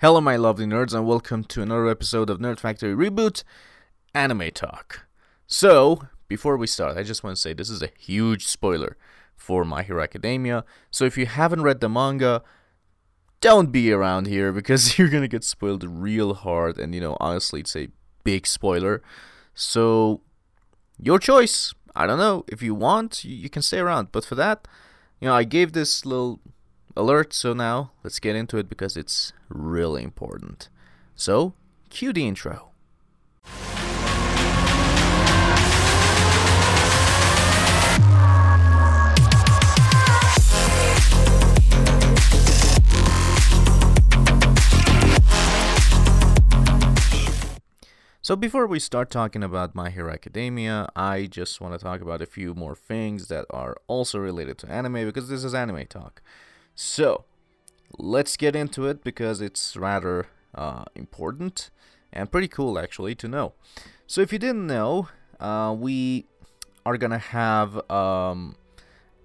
Hello, my lovely nerds, and welcome to another episode of Nerd Factory Reboot Anime Talk. So, before we start, I just want to say this is a huge spoiler for My Hero Academia. So, if you haven't read the manga, don't be around here because you're gonna get spoiled real hard, and you know, honestly, it's a big spoiler. So, your choice. I don't know. If you want, you, you can stay around, but for that, you know, I gave this little alert, so now let's get into it because it's really important. So, cue the intro. So before we start talking about My Hero Academia, I just want to talk about a few more things that are also related to anime because this is anime talk. So, let's get into it because it's rather uh, important and pretty cool actually to know. So, if you didn't know, uh, we are gonna have um,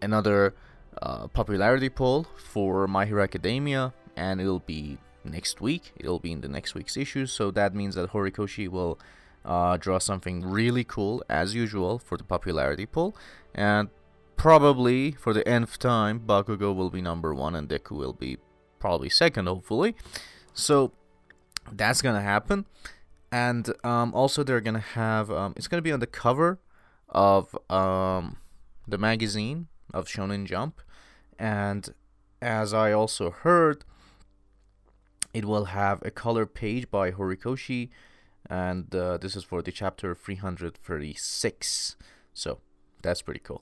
another uh, popularity poll for My Hero Academia, and it'll be next week. It'll be in the next week's issue, so that means that Horikoshi will uh, draw something really cool as usual for the popularity poll, and probably for the nth time, Bakugo will be number one and Deku will be probably second, hopefully. So that's gonna happen, and um, also they're gonna have um, it's gonna be on the cover of um, the magazine of Shonen Jump, and as I also heard it will have a color page by Horikoshi, and uh, this is for the chapter 336. So that's pretty cool.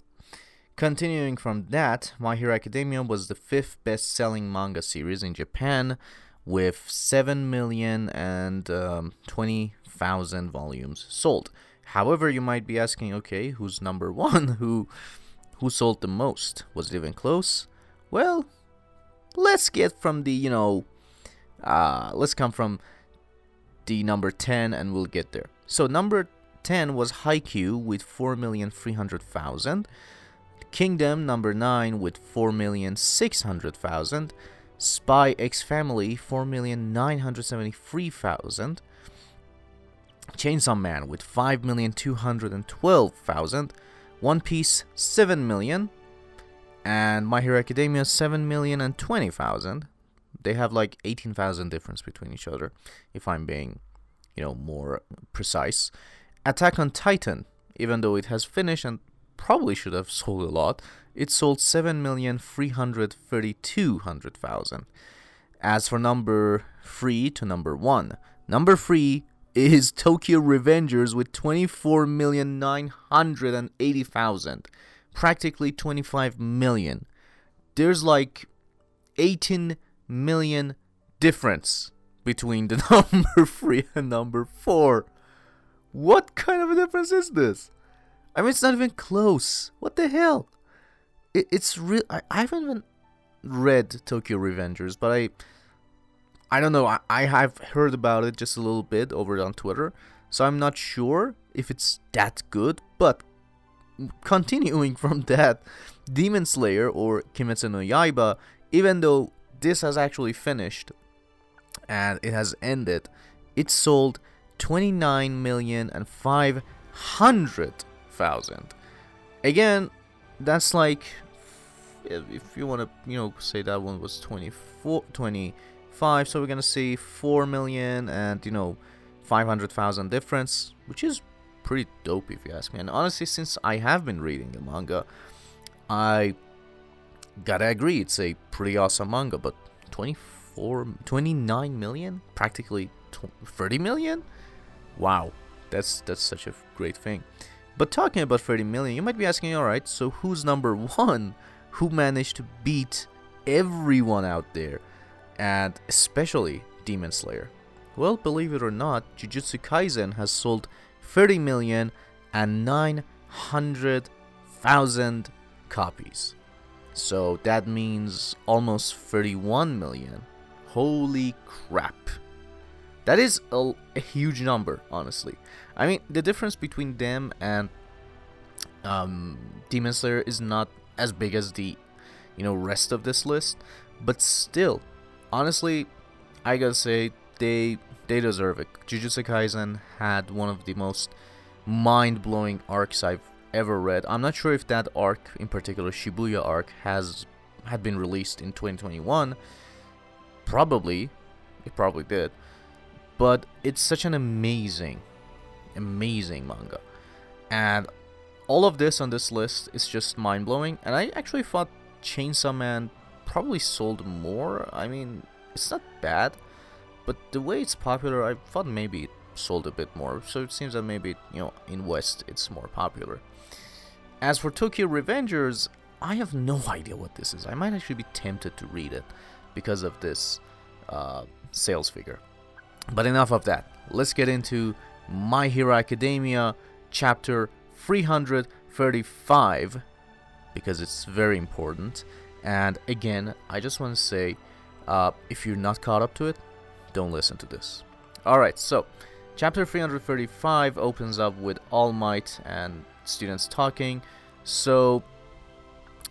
Continuing from that, My Hero Academia was the fifth best selling manga series in Japan with 7 million and um, 20,000 volumes sold. However, you might be asking, okay, who's number one? Who who sold the most? Was it even close? Well, let's get from the, you know, uh, let's come from the number 10 and we'll get there. So number 10 was Haikyuu with 4,300,000. Kingdom number 9 with 4,600,000. Spy X Family 4,973,000. Chainsaw Man with 5,212,000. One Piece 7 million. And My Hero Academia 7,020,000 they have like 18,000 difference between each other if I'm being you know more precise Attack on Titan even though it has finished and probably should have sold a lot it sold 7,332,000 as for number 3 to number 1 number 3 is Tokyo Revengers with 24,980,000 practically 25 million there's like 18 million difference between the number 3 and number 4. What kind of a difference is this? I mean, it's not even close. What the hell? It, it's real. I, I haven't even read Tokyo Revengers, but I. I don't know. I, I have heard about it just a little bit over on Twitter, so I'm not sure if it's that good. But continuing from that, Demon Slayer or Kimetsu no Yaiba, even though this has actually finished and it has ended, it sold 29 million and 500,000. Again, that's like if you want to, you know, say that one was 24 25, so we're to see 4 million and, you know, 500,000 difference, which is pretty dope if you ask me. And honestly, since I have been reading the manga, I gotta agree, it's a pretty awesome manga, but 24, 29 million? Practically 30 million? Wow, that's that's such a great thing. But talking about 30 million, you might be asking, alright, so who's number one? Who managed to beat everyone out there? And especially Demon Slayer. Well, believe it or not, Jujutsu Kaisen has sold 30 million and 900,000 copies. So that means almost 31 million. Holy crap. That is a, a huge number, honestly. I mean, the difference between them and um, Demon Slayer is not as big as the, you know, rest of this list, but still, honestly, I gotta say they they deserve it. Jujutsu Kaisen had one of the most mind-blowing arcs I've ever read. I'm not sure if that arc, in particular Shibuya arc, has had been released in 2021. Probably, it probably did. But it's such an amazing, amazing manga, and all of this on this list is just mind-blowing. And I actually thought Chainsaw Man probably sold more. I mean, it's not bad, but the way it's popular, I thought maybe it sold a bit more. So it seems that maybe you know in West it's more popular. As for Tokyo Revengers, I have no idea what this is. I might actually be tempted to read it because of this uh, sales figure. But enough of that. Let's get into My Hero Academia chapter 335 because it's very important. And again, I just want to say uh, if you're not caught up to it, don't listen to this. Alright, so chapter 335 opens up with All Might and students talking. So,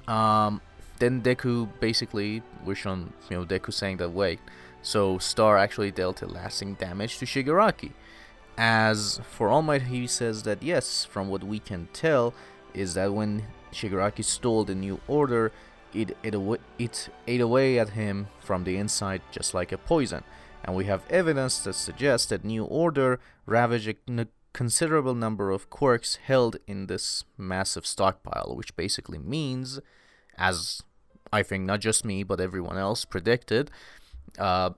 um, then Deku basically, we're shown, you know, Deku saying that way. So Star actually dealt a lasting damage to Shigaraki. As for All Might, he says that yes, from what we can tell, is that when Shigaraki stole the new order, it ate, away, it ate away at him from the inside just like a poison. And we have evidence that suggests that New Order ravaged a considerable number of quirks held in this massive stockpile, which basically means, as I think not just me but everyone else predicted, uh,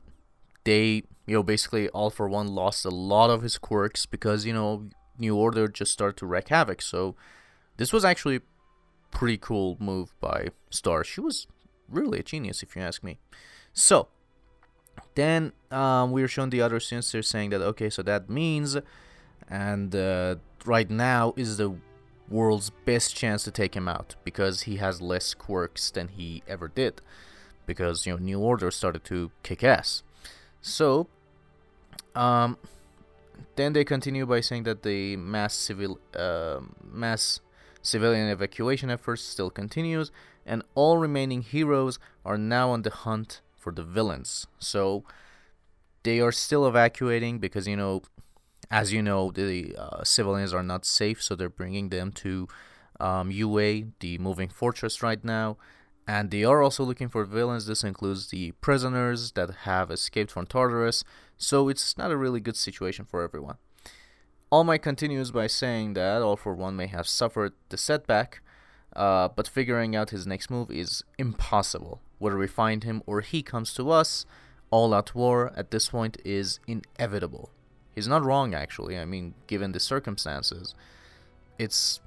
they you know basically all for one lost a lot of his quirks because you know New Order just started to wreak havoc. So this was actually pretty cool move by Star. She was really a genius if you ask me. So then um, we are shown the other. They're saying that okay, so that means, and uh, right now is the world's best chance to take him out because he has less quirks than he ever did. Because you know New Order started to kick ass. So, um, then they continue by saying that the mass civil uh, mass civilian evacuation efforts still continues, and all remaining heroes are now on the hunt for the villains. So they are still evacuating because you know, as you know, the uh, civilians are not safe, so they're bringing them to um, UA, the moving fortress, right now. And they are also looking for villains. This includes the prisoners that have escaped from Tartarus. So it's not a really good situation for everyone. All Might continues by saying that All for One may have suffered the setback, uh, but figuring out his next move is impossible. Whether we find him or he comes to us, all out war at this point is inevitable. He's not wrong, actually. I mean, given the circumstances, it's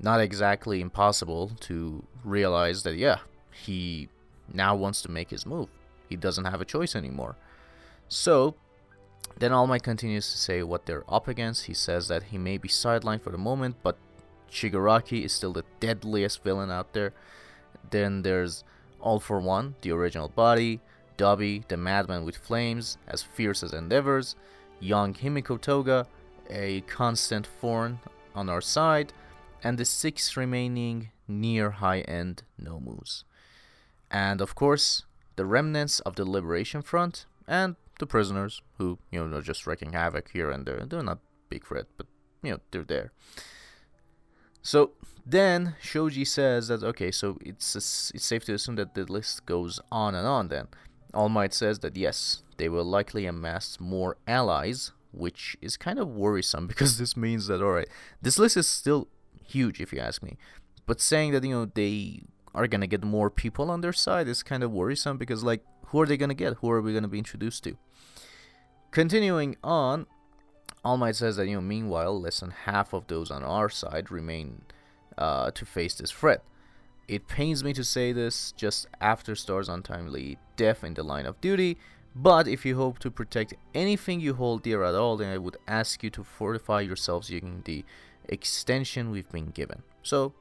not exactly impossible to realize that, yeah, he now wants to make his move. He doesn't have a choice anymore. So, then All Might continues to say what they're up against. He says that he may be sidelined for the moment, but Shigaraki is still the deadliest villain out there. Then there's All for One, the original body, Dabi, the madman with flames, as fierce as Endeavor's, young Himiko Toga, a constant thorn on our side, and the six remaining near high end Nomus. And of course, the remnants of the Liberation Front and the prisoners who, you know, are just wreaking havoc here and there. They're not big threat, but, you know, they're there. So then Shoji says that okay, so it's it's safe to assume that the list goes on and on. Then All Might says that yes, they will likely amass more allies, which is kind of worrisome because this means that all right, this list is still huge if you ask me, but saying that you know they are gonna get more people on their side is kind of worrisome because like who are they gonna get? Who are we gonna be introduced to? Continuing on, all Might says that, you know, meanwhile, less than half of those on our side remain uh, to face this threat. It pains me to say this just after Star's untimely death in the line of duty, but if you hope to protect anything you hold dear at all, then I would ask you to fortify yourselves using the extension we've been given. So,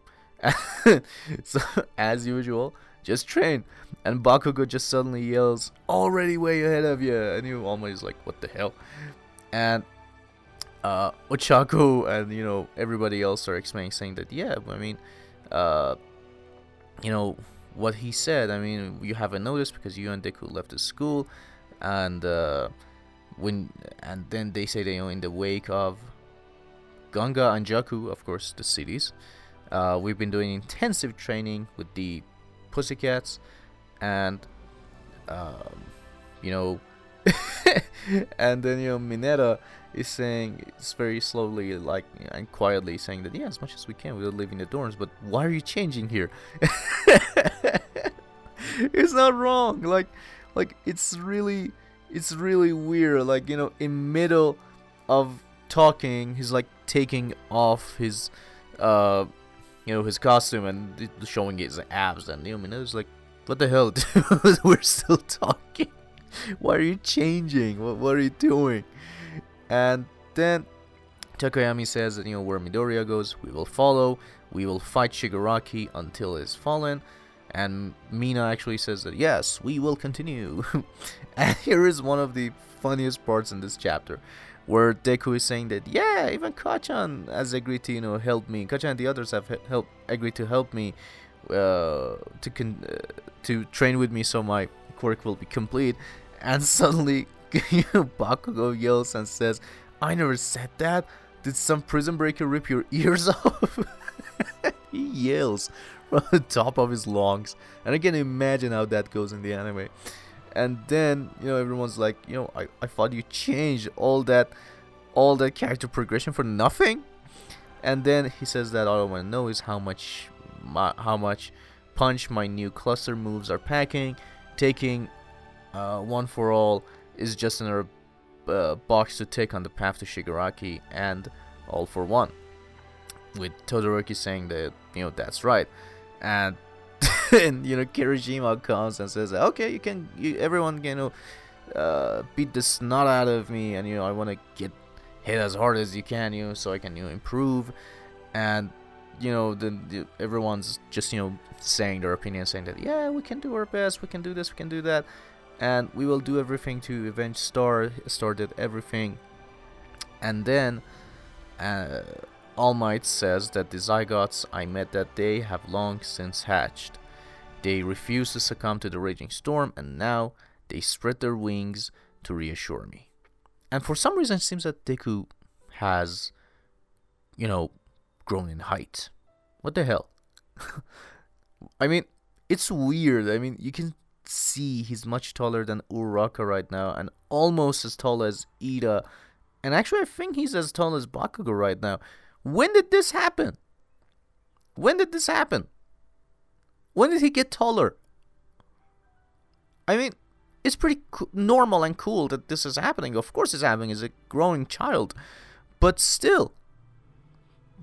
so as usual, just train. And Bakugo just suddenly yells, already way ahead of you. And you almost like, what the hell? And uh, Ochako and you know everybody else are explaining, saying that yeah, I mean, uh, you know what he said. I mean, you haven't noticed because you and Deku left the school. and uh, when and then they say you know in the wake of Gunga and Jaku, of course, the cities, uh, we've been doing intensive training with the Pussycats, and um, you know, and then you know Mineta is saying it's very slowly like and quietly saying that yeah as much as we can we'll live in the dorms but why are you changing here? It's not wrong like like it's really it's really weird like you know in middle of talking he's like taking off his uh you know his costume and showing his abs and you know I mean, it was like what the hell we're still talking. Why are you changing? What, what are you doing? And then Tokoyami says that you know where Midoriya goes we will follow. We will fight Shigaraki until is fallen. And Mina actually says that yes, we will continue. and here is one of the funniest parts in this chapter, where Deku is saying that yeah, even Kacchan has agreed to you know help me. Kacchan and the others have help agreed to help me uh, to con- uh, to train with me so my quirk will be complete. And suddenly, Bakugo yells and says, "I never said that. Did some prison breaker rip your ears off?" he yells from the top of his lungs. And I can imagine how that goes in the anime. And then, you know, everyone's like, you know, I, I thought you changed all that all that character progression for nothing. And then he says that all I want to know is how much my, how much punch my new cluster moves are packing. Taking uh, one for all is just another uh, box to take on the path to Shigaraki and all for one. With Todoroki saying that, you know, that's right and and you know Kirishima comes and says, "Okay, you can, you, everyone, you know, uh, beat the snot out of me, and you know I want to get hit as hard as you can, you know, so I can you know improve." And you know, then the, everyone's just you know saying their opinion, saying that yeah, we can do our best, we can do this, we can do that, and we will do everything to avenge Star. Star did everything, and then. Uh, all Might says that the zygotes I met that day have long since hatched. They refuse to succumb to the raging storm, and now they spread their wings to reassure me. And for some reason, it seems that Deku has, you know, grown in height. What the hell? I mean, it's weird. I mean, you can see he's much taller than Uraraka right now, and almost as tall as Iida. And actually, I think he's as tall as Bakugo right now. When did this happen? When did this happen? When did he get taller? I mean, it's pretty co- normal and cool that this is happening. Of course, it's happening as a growing child, but still,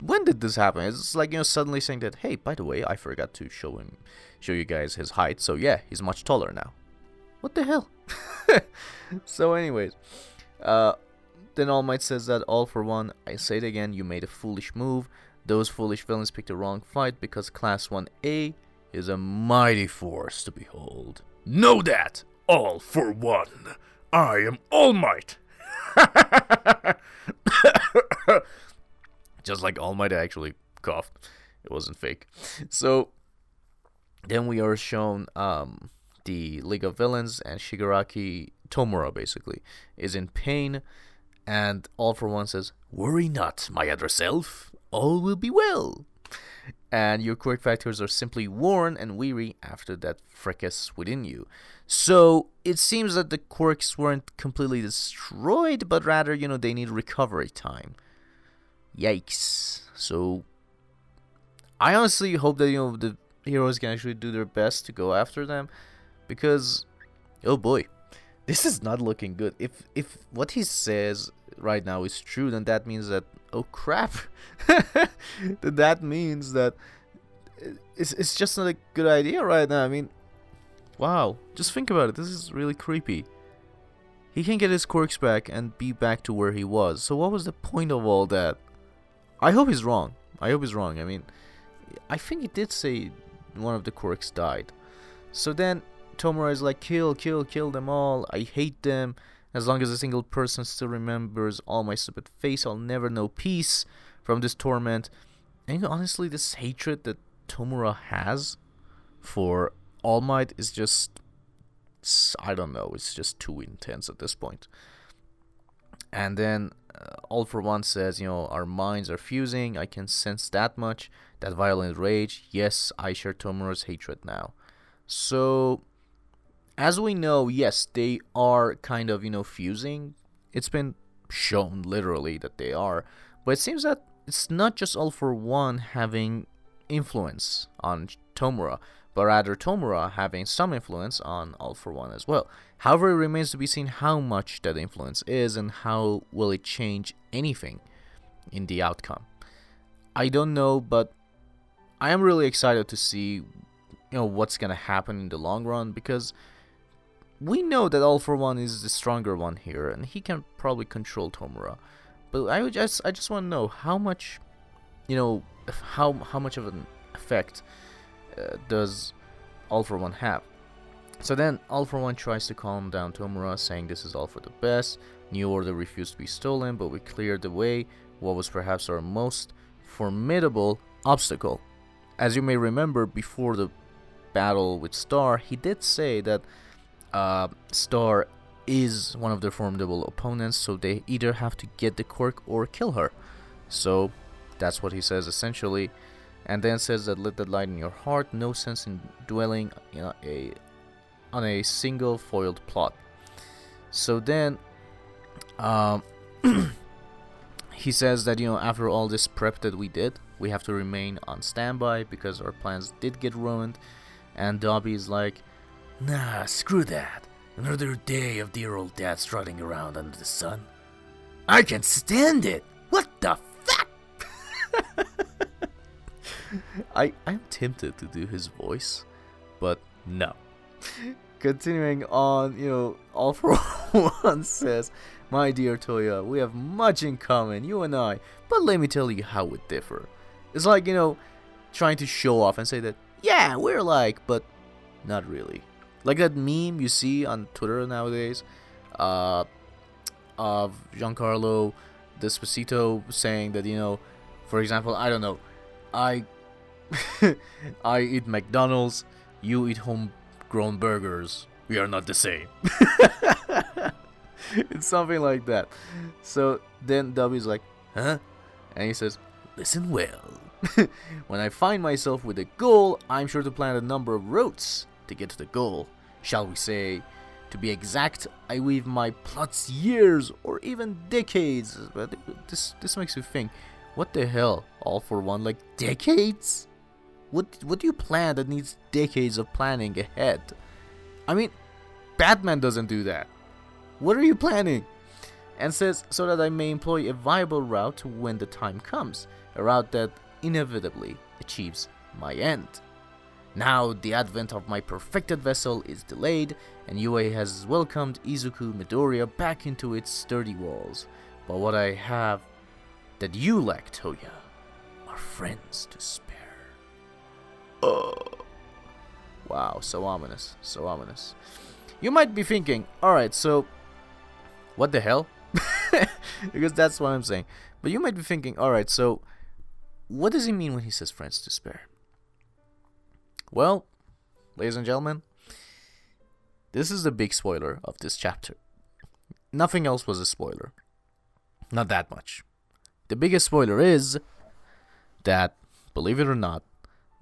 when did this happen? It's like you know suddenly saying that, hey, by the way, I forgot to show him, show you guys his height. So yeah, he's much taller now. What the hell? so, anyways, uh, then All Might says that all for one, I say it again, you made a foolish move. Those foolish villains picked the wrong fight because Class 1A is a mighty force to behold. Know that! All for one. I am All Might. Just like All Might actually coughed. It wasn't fake. So then we are shown um, the League of Villains and Shigaraki Tomura basically is in pain and All for One says, Worry not, my other self, all will be well. And your quirk factors are simply worn and weary after that fracas within you. So it seems that the quirks weren't completely destroyed, but rather, you know, they need recovery time. Yikes. So I honestly hope that, you know, the heroes can actually do their best to go after them because, oh boy, this is not looking good. If if what he says right now is true, then that means that oh crap, that means that it's it's just not a good idea right now. I mean, wow, just think about it. This is really creepy. He can get his quirks back and be back to where he was. So what was the point of all that? I hope he's wrong. I hope he's wrong. I mean, I think he did say one of the quirks died. So then Tomura is like, kill, kill, kill them all. I hate them. As long as a single person still remembers all my stupid face, I'll never know peace from this torment. And honestly, this hatred that Tomura has for All Might is just. I don't know, it's just too intense at this point. And then uh, All for One says, you know, our minds are fusing. I can sense that much. That violent rage. Yes, I share Tomura's hatred now. So, as we know, yes, they are kind of, you know, fusing. It's been shown literally that they are. But it seems that it's not just All for One having influence on Tomura, but rather Tomura having some influence on All for One as well. However, it remains to be seen how much that influence is and how will it change anything in the outcome. I don't know, but I am really excited to see you know what's gonna happen in the long run because we know that All for One is the stronger one here and he can probably control Tomura. But I would just I just want to know how much you know how how much of an effect uh, does All for One have? So then, All for One tries to calm down Tomura, saying this is all for the best. New Order refused to be stolen, but we cleared the way. What was perhaps our most formidable obstacle. As you may remember, before the battle with Star, he did say that uh, Star is one of their formidable opponents, so they either have to get the quirk or kill her. So that's what he says essentially. And then says that let the light in your heart. No sense in dwelling know, a on a single foiled plot. So then um, he says that you know after all this prep that we did we have to remain on standby because our plans did get ruined. And Dabi is like nah screw that another day of dear old dad strutting around under the sun I can stand it what the fuck I I'm tempted to do his voice, but no. Continuing on, you know, All for One says, My dear Toya, we have much in common, you and I, but let me tell you how we differ. It's like, you know, trying to show off and say that, yeah, we're like, but not really. Like that meme you see on Twitter nowadays, uh, of Giancarlo Esposito saying that, you know, for example, I don't know, I I eat McDonald's, you eat homegrown burgers. We are not the same. it's something like that. So then Dabi's like, huh? And he says, listen well. when I find myself with a goal, I'm sure to plan a number of routes to get to the goal. Shall we say, to be exact, I weave my plots years or even decades. But this this makes you think, what the hell? All for one, like decades? What what do you plan that needs decades of planning ahead? I mean, Batman doesn't do that. What are you planning? And says so that I may employ a viable route when the time comes, a route that inevitably achieves my end. Now the advent of my perfected vessel is delayed, and UA has welcomed Izuku Midoriya back into its sturdy walls. But what I have that you lack, Toya, are friends to spare. Oh. Wow, so ominous, so ominous. You might be thinking, alright, so what the hell? because that's what I'm saying. But you might be thinking, alright, so what does he mean when he says friends to spare? Well, ladies and gentlemen, this is the big spoiler of this chapter. Nothing else was a spoiler. Not that much. The biggest spoiler is that, believe it or not,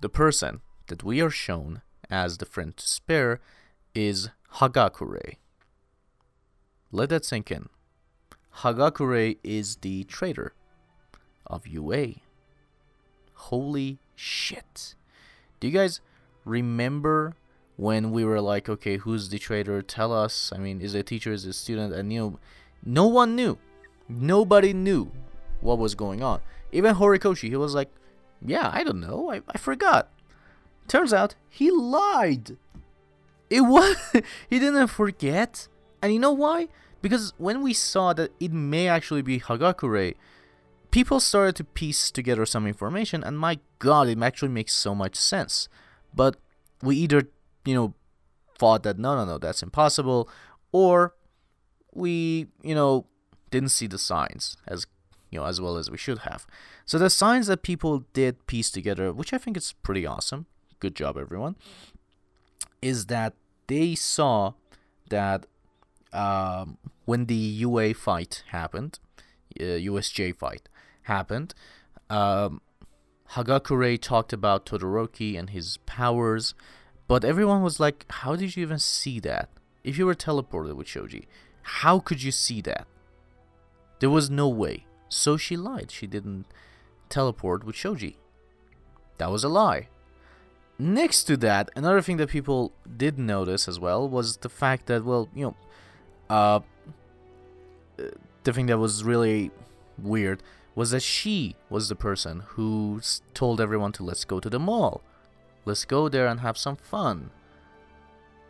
the person that we are shown as the friend to spare is Hagakure. Let that sink in. Hagakure is the traitor of UA. Holy shit. Do you guys remember when we were like, okay, who's the traitor? Tell us. I mean, is a teacher, is a student? And you know, no one knew. Nobody knew what was going on. Even Horikoshi, he was like, yeah, I don't know. I, I forgot. Turns out he lied. It was he didn't forget. And you know why? Because when we saw that it may actually be Hagakure, people started to piece together some information and my god, it actually makes so much sense. But we either, you know, thought that no, no, no, that's impossible, or we, you know, didn't see the signs as you know as well as we should have. So the signs that people did piece together, which I think is pretty awesome. Good job, everyone. Is that they saw that um, when the UA fight happened, uh, USJ fight happened, um, Hagakure talked about Todoroki and his powers, but everyone was like, "How did you even see that? If you were teleported with Shoji, how could you see that? There was no way." So she lied. She didn't teleport with Shoji. That was a lie. Next to that, another thing that people did notice as well was the fact that, well, you know, uh, the thing that was really weird was that she was the person who told everyone to let's go to the mall. Let's go there and have some fun.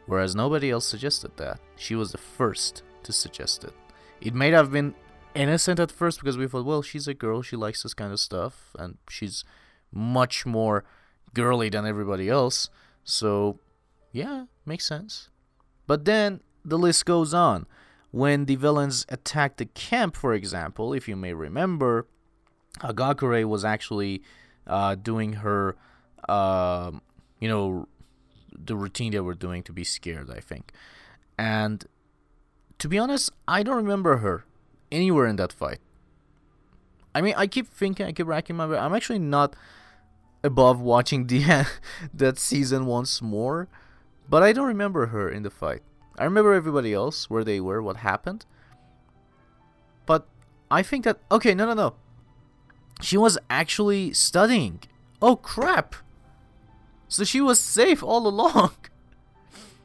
Whereas nobody else suggested that. She was the first to suggest it. It may have been innocent at first because we thought, well, she's a girl, she likes this kind of stuff, and she's much more girly than everybody else. So, yeah, makes sense. But then the list goes on. When the villains attacked the camp, for example, if you may remember, Hagakure was actually uh, doing her, uh, you know, the routine they were doing to be scared, I think. And to be honest, I don't remember her anywhere in that fight. I mean, I keep thinking, I keep racking my brain. I'm actually not above watching the that season once more, but I don't remember her in the fight. I remember everybody else, where they were, what happened. But I think that okay, no, no, no. She was actually studying. Oh crap! So she was safe all along.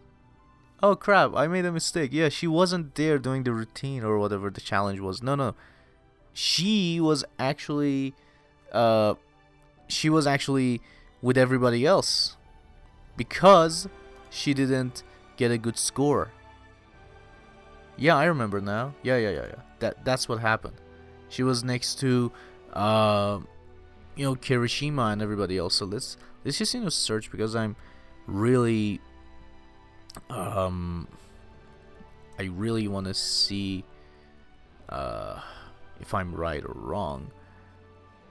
oh crap, I made a mistake. Yeah, she wasn't there doing the routine or whatever the challenge was. No, no. She was actually uh she was actually with everybody else because she didn't get a good score. Yeah, I remember now. Yeah, yeah, yeah, yeah. That that's what happened. She was next to uh you know Kirishima and everybody else. So let's let's just you know search because I'm really um I really want to see uh if I'm right or wrong.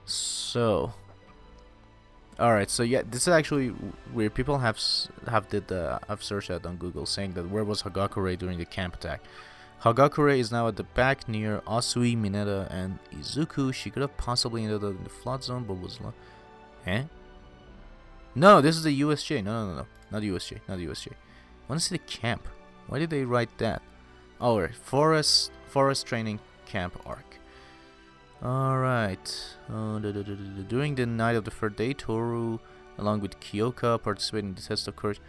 So all right, so yeah, this is actually where People have have did the have searched that on Google, saying that where was Hagakure during the camp attack? Hagakure is now at the back near Asui, Mineta, and Izuku. She could have possibly ended up in the flood zone, but was lo- eh? No, this is the USJ. No, no, no, no, not the USJ, not the USJ. I want to see the camp. Why did they write that? Oh, right, forest forest training camp arc. Alright. Uh, during the night of the third day, Toru, along with Kyoka, participated in the test of courage.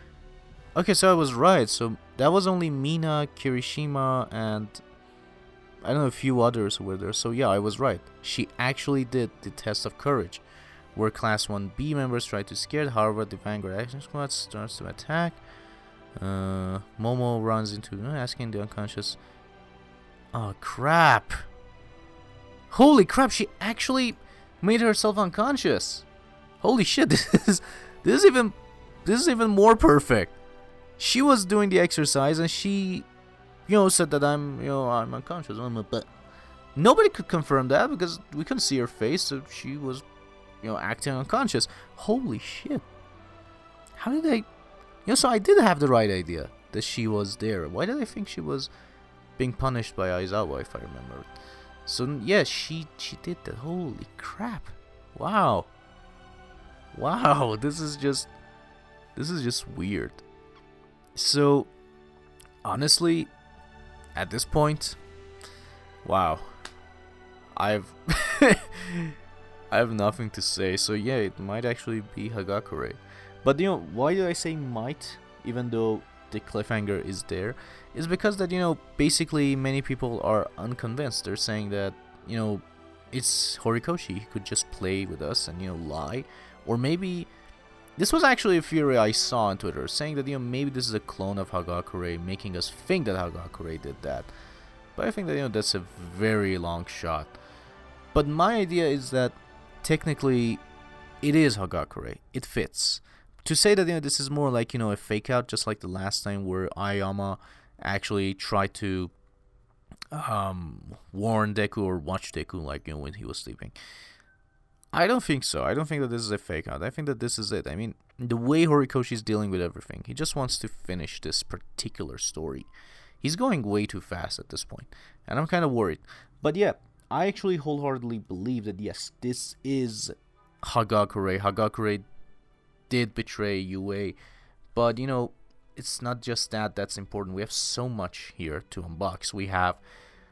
Okay, so I was right. So that was only Mina, Kirishima, and I don't know a few others were there. So yeah, I was right. She actually did the test of courage, where Class 1B members tried to scare. However, the Vanguard Action Squad starts to attack. Uh, Momo runs into uh, asking the unconscious. Oh crap! Holy crap, she actually made herself unconscious. Holy shit, this is this is even this is even more perfect. She was doing the exercise and she you know said that I'm you know I'm unconscious. But nobody could confirm that because we couldn't see her face, so she was you know acting unconscious. Holy shit. How did I you know so I did have the right idea that she was there. Why did I think she was being punished by Aizawa if I remember? So yeah, she she did that. Holy crap! Wow. Wow, this is just this is just weird. So honestly, at this point, wow. I've I have nothing to say. So yeah, it might actually be Hagakure. But you know, why do I say might even though the cliffhanger is there? is because that you know basically many people are unconvinced. They're saying that you know it's Horikoshi. He could just play with us and you know lie, or maybe this was actually a theory I saw on Twitter saying that you know maybe this is a clone of Hagakure, making us think that Hagakure did that. But I think that you know that's a very long shot. But my idea is that technically it is Hagakure. It fits. To say that you know this is more like you know a fake out, just like the last time where Aoyama actually tried to um, warn Deku or watch Deku like you know when he was sleeping. I don't think so. I don't think that this is a fake out. I think that this is it. I mean, the way Horikoshi is dealing with everything, he just wants to finish this particular story. He's going way too fast at this point, and I'm kind of worried. But yeah, I actually wholeheartedly believe that yes, this is Hagakure. Hagakure did betray UA, but you know, it's not just that that's important. We have so much here to unbox. We have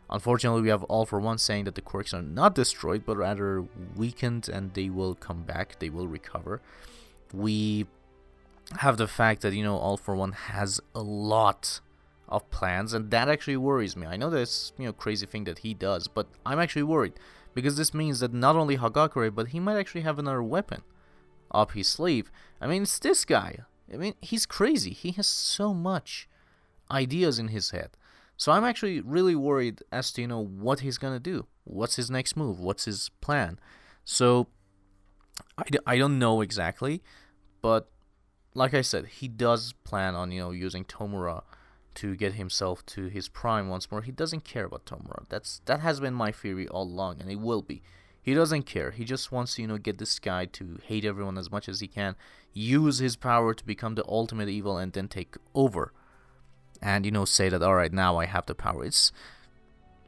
Unfortunately, we have All for One saying that the quirks are not destroyed, but rather weakened and they will come back, they will recover. We have the fact that, you know, All for One has a lot of plans, and that actually worries me. I know that's, you know, crazy thing that he does, but I'm actually worried because this means that not only Hagakure, but he might actually have another weapon up his sleeve. I mean, it's this guy. I mean, he's crazy. He has so much ideas in his head. So I'm actually really worried as to you know what he's gonna do. What's his next move? What's his plan? So I, I don't know exactly, but like I said, he does plan on you know using Tomura to get himself to his prime once more. He doesn't care about Tomura. That's that has been my theory all along, and it will be. He doesn't care. He just wants to, you know, get this guy to hate everyone as much as he can, use his power to become the ultimate evil, and then take over and you know say that all right now I have the power. It's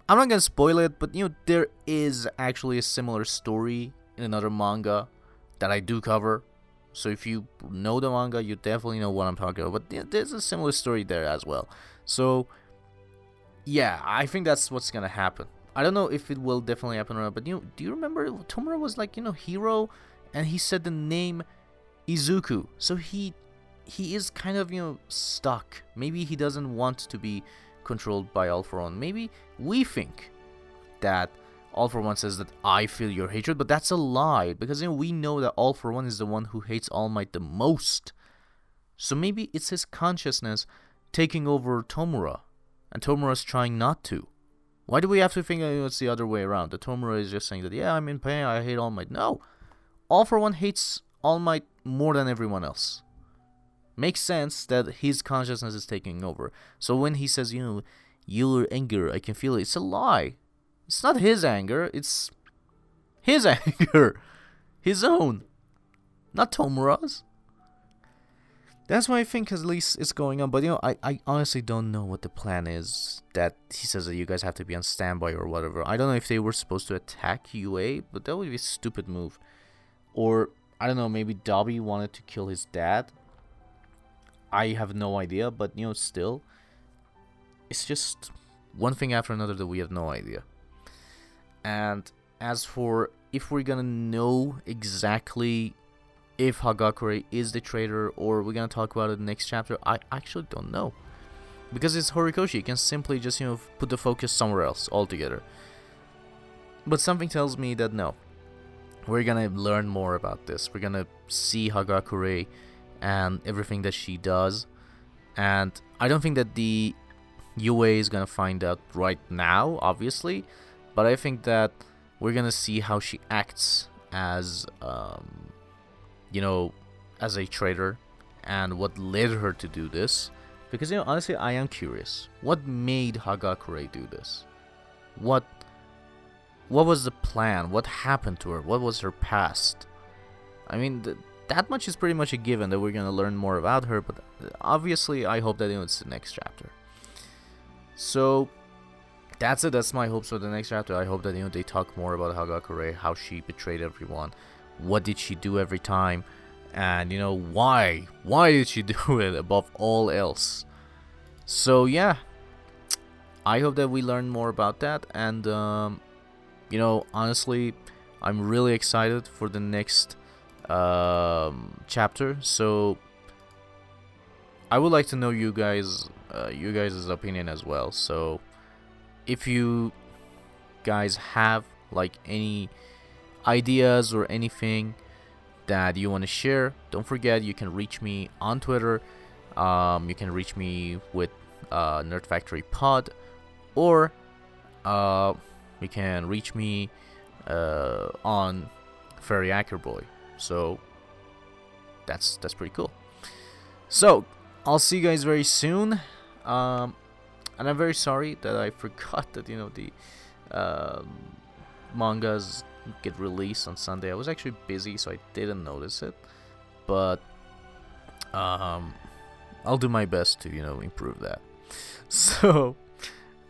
I'm not gonna spoil it, but you know there is actually a similar story in another manga that I do cover. So if you know the manga, you definitely know what I'm talking about. But there's a similar story there as well. So yeah, I think that's what's gonna happen. I don't know if it will definitely happen or not, but you know, do you remember Tomura was like you know hero, and he said the name Izuku, so he he is kind of, you know, stuck. Maybe he doesn't want to be controlled by All for One. Maybe we think that All for One says that I feel your hatred, but that's a lie because you know we know that All for One is the one who hates All Might the most. So maybe it's his consciousness taking over Tomura, and Tomura's trying not to. Why do we have to think oh, it's the other way around? That Tomura is just saying that yeah, I'm in pain, I hate All Might. No, All for One hates All Might more than everyone else makes sense that his consciousness is taking over. So when he says, you know, your anger, I can feel it, it's a lie. It's not his anger, it's his anger. His own. Not Tomura's. That's why I think at least it's going on. But you know, I, I honestly don't know what the plan is. That he says that you guys have to be on standby or whatever. I don't know if they were supposed to attack UA, but that would be a stupid move. Or I don't know, maybe Dabi wanted to kill his dad I have no idea, but you know, still, it's just one thing after another that we have no idea. And as for if we're gonna know exactly if Hagakure is the traitor or we're gonna talk about it next chapter, I actually don't know. Because it's Horikoshi, you can simply just, you know, put the focus somewhere else altogether. But something tells me that no. We're gonna learn more about this. We're gonna see Hagakure and everything that she does. And I don't think that the UA is gonna find out right now, obviously, but I think that we're gonna see how she acts as, um, you know, as a trader and what led her to do this. Because you know, honestly, I am curious. What made Hagakure do this? What what was the plan? What happened to her? What was her past? I mean, the, that much is pretty much a given that we're gonna learn more about her, but obviously I hope that it's the next chapter. So that's it. That's my hopes for the next chapter. I hope that you know they talk more about Hagakure, how she betrayed everyone, what did she do every time, and you know why? Why did she do it above all else? So yeah, I hope that we learn more about that, and um, you know honestly, I'm really excited for the next um, chapter. So I would like to know you guys, uh, you guys' opinion as well. So if you guys have like any ideas or anything that you want to share, don't forget you can reach me on Twitter. Um, you can reach me with uh, Nerd Factory Pod, or uh, you can reach me uh, on Fairy Ackerboy. So that's that's pretty cool. So I'll see you guys very soon. Um, and I'm very sorry that I forgot that you know the um, mangas get released on Sunday. I was actually busy, so I didn't notice it. But um, I'll do my best to you know improve that. So,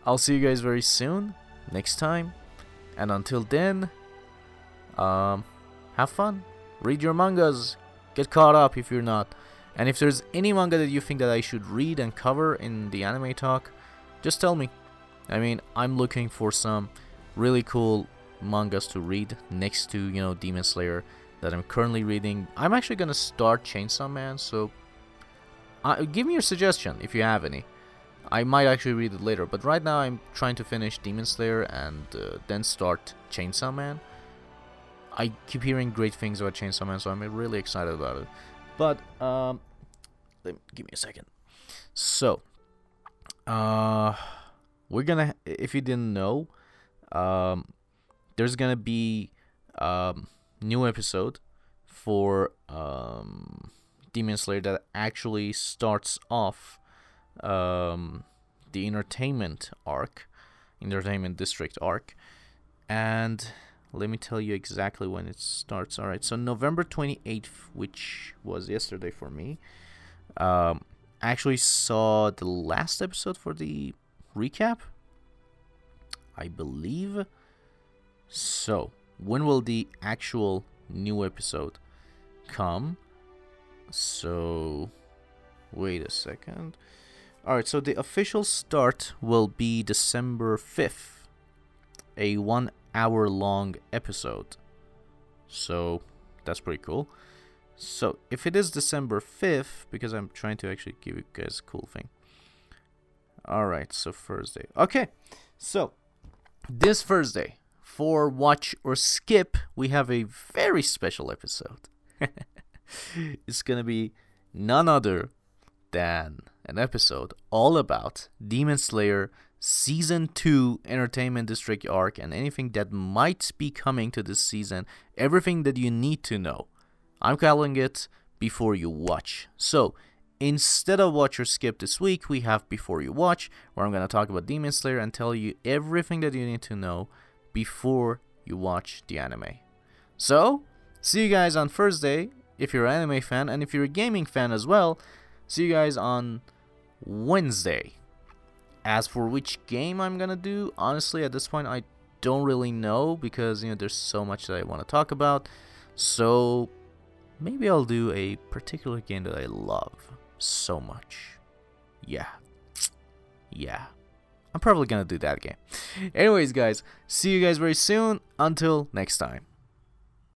I'll see you guys very soon, next time. And until then, um, have fun. Read your mangas. Get caught up if you're not. And if there's any manga that you think that I should read and cover in the anime talk, just tell me. I mean, I'm looking for some really cool mangas to read next to, you know, Demon Slayer that I'm currently reading. I'm actually gonna start Chainsaw Man, so uh, give me your suggestion if you have any. I might actually read it later, but right now I'm trying to finish Demon Slayer and uh, then start Chainsaw Man. I keep hearing great things about Chainsaw Man, so I'm really excited about it. But um, give me a second. So, uh, we're gonna. If you didn't know, um, there's gonna be um new episode for um Demon Slayer that actually starts off um, the entertainment arc, entertainment district arc, and let me tell you exactly when it starts. All right, so November 28th, which was yesterday for me, um, I actually saw the last episode for the recap. I believe. So, when will the actual new episode come? So, wait a second. Alright, so the official start will be December 5th, a one hour long episode. So, that's pretty cool. So, if it is December 5th, because I'm trying to actually give you guys a cool thing. Alright, so Thursday. Okay, so this Thursday, for Watch or Skip, we have a very special episode. it's gonna be none other than an episode all about Demon Slayer Season 2 Entertainment District arc and anything that might be coming to this season, everything that you need to know. I'm calling it Before You Watch. So, instead of Watch or Skip this week, we have Before You Watch, where I'm going to talk about Demon Slayer and tell you everything that you need to know before you watch the anime. So, see you guys on Thursday if you're an anime fan, and if you're a gaming fan as well, see you guys on Wednesday. As for which game I'm gonna do, honestly, at this point, I don't really know because you know there's so much that I want to talk about. So maybe I'll do a particular game that I love so much. Yeah, yeah. I'm probably gonna do that game. Anyways, guys, see you guys very soon. Until next time.